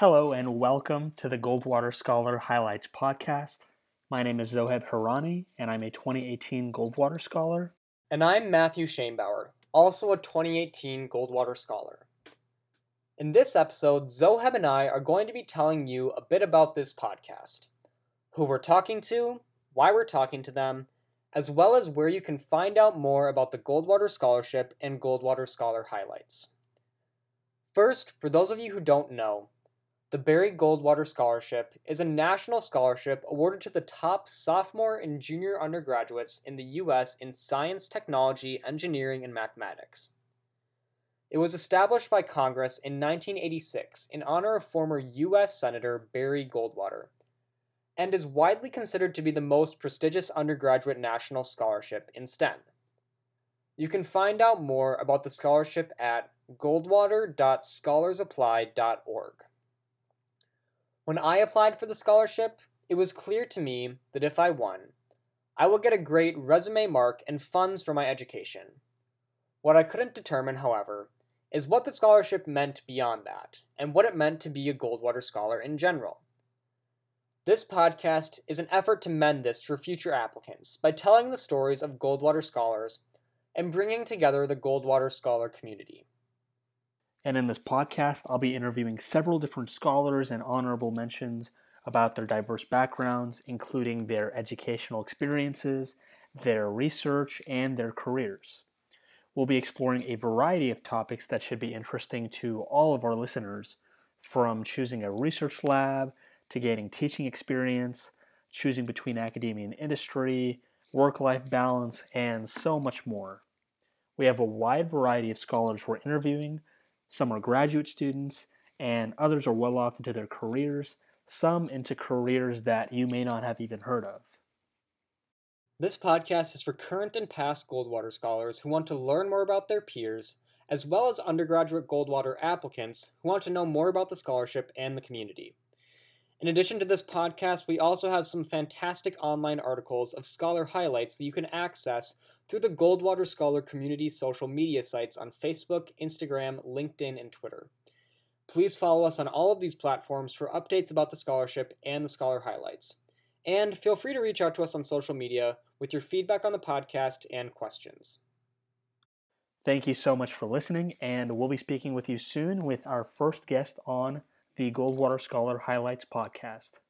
Hello and welcome to the Goldwater Scholar Highlights podcast. My name is Zoheb Harani and I'm a 2018 Goldwater Scholar. And I'm Matthew Shanebauer, also a 2018 Goldwater Scholar. In this episode, Zoheb and I are going to be telling you a bit about this podcast, who we're talking to, why we're talking to them, as well as where you can find out more about the Goldwater Scholarship and Goldwater Scholar highlights. First, for those of you who don't know, the Barry Goldwater Scholarship is a national scholarship awarded to the top sophomore and junior undergraduates in the U.S. in science, technology, engineering, and mathematics. It was established by Congress in 1986 in honor of former U.S. Senator Barry Goldwater, and is widely considered to be the most prestigious undergraduate national scholarship in STEM. You can find out more about the scholarship at goldwater.scholarsapply.org. When I applied for the scholarship, it was clear to me that if I won, I would get a great resume mark and funds for my education. What I couldn't determine, however, is what the scholarship meant beyond that, and what it meant to be a Goldwater Scholar in general. This podcast is an effort to mend this for future applicants by telling the stories of Goldwater Scholars and bringing together the Goldwater Scholar community. And in this podcast, I'll be interviewing several different scholars and honorable mentions about their diverse backgrounds, including their educational experiences, their research, and their careers. We'll be exploring a variety of topics that should be interesting to all of our listeners, from choosing a research lab to gaining teaching experience, choosing between academia and industry, work life balance, and so much more. We have a wide variety of scholars we're interviewing some are graduate students, and others are well off into their careers, some into careers that you may not have even heard of. This podcast is for current and past Goldwater scholars who want to learn more about their peers, as well as undergraduate Goldwater applicants who want to know more about the scholarship and the community. In addition to this podcast, we also have some fantastic online articles of scholar highlights that you can access through the Goldwater Scholar community social media sites on Facebook, Instagram, LinkedIn, and Twitter. Please follow us on all of these platforms for updates about the scholarship and the scholar highlights. And feel free to reach out to us on social media with your feedback on the podcast and questions. Thank you so much for listening, and we'll be speaking with you soon with our first guest on the Goldwater Scholar Highlights podcast.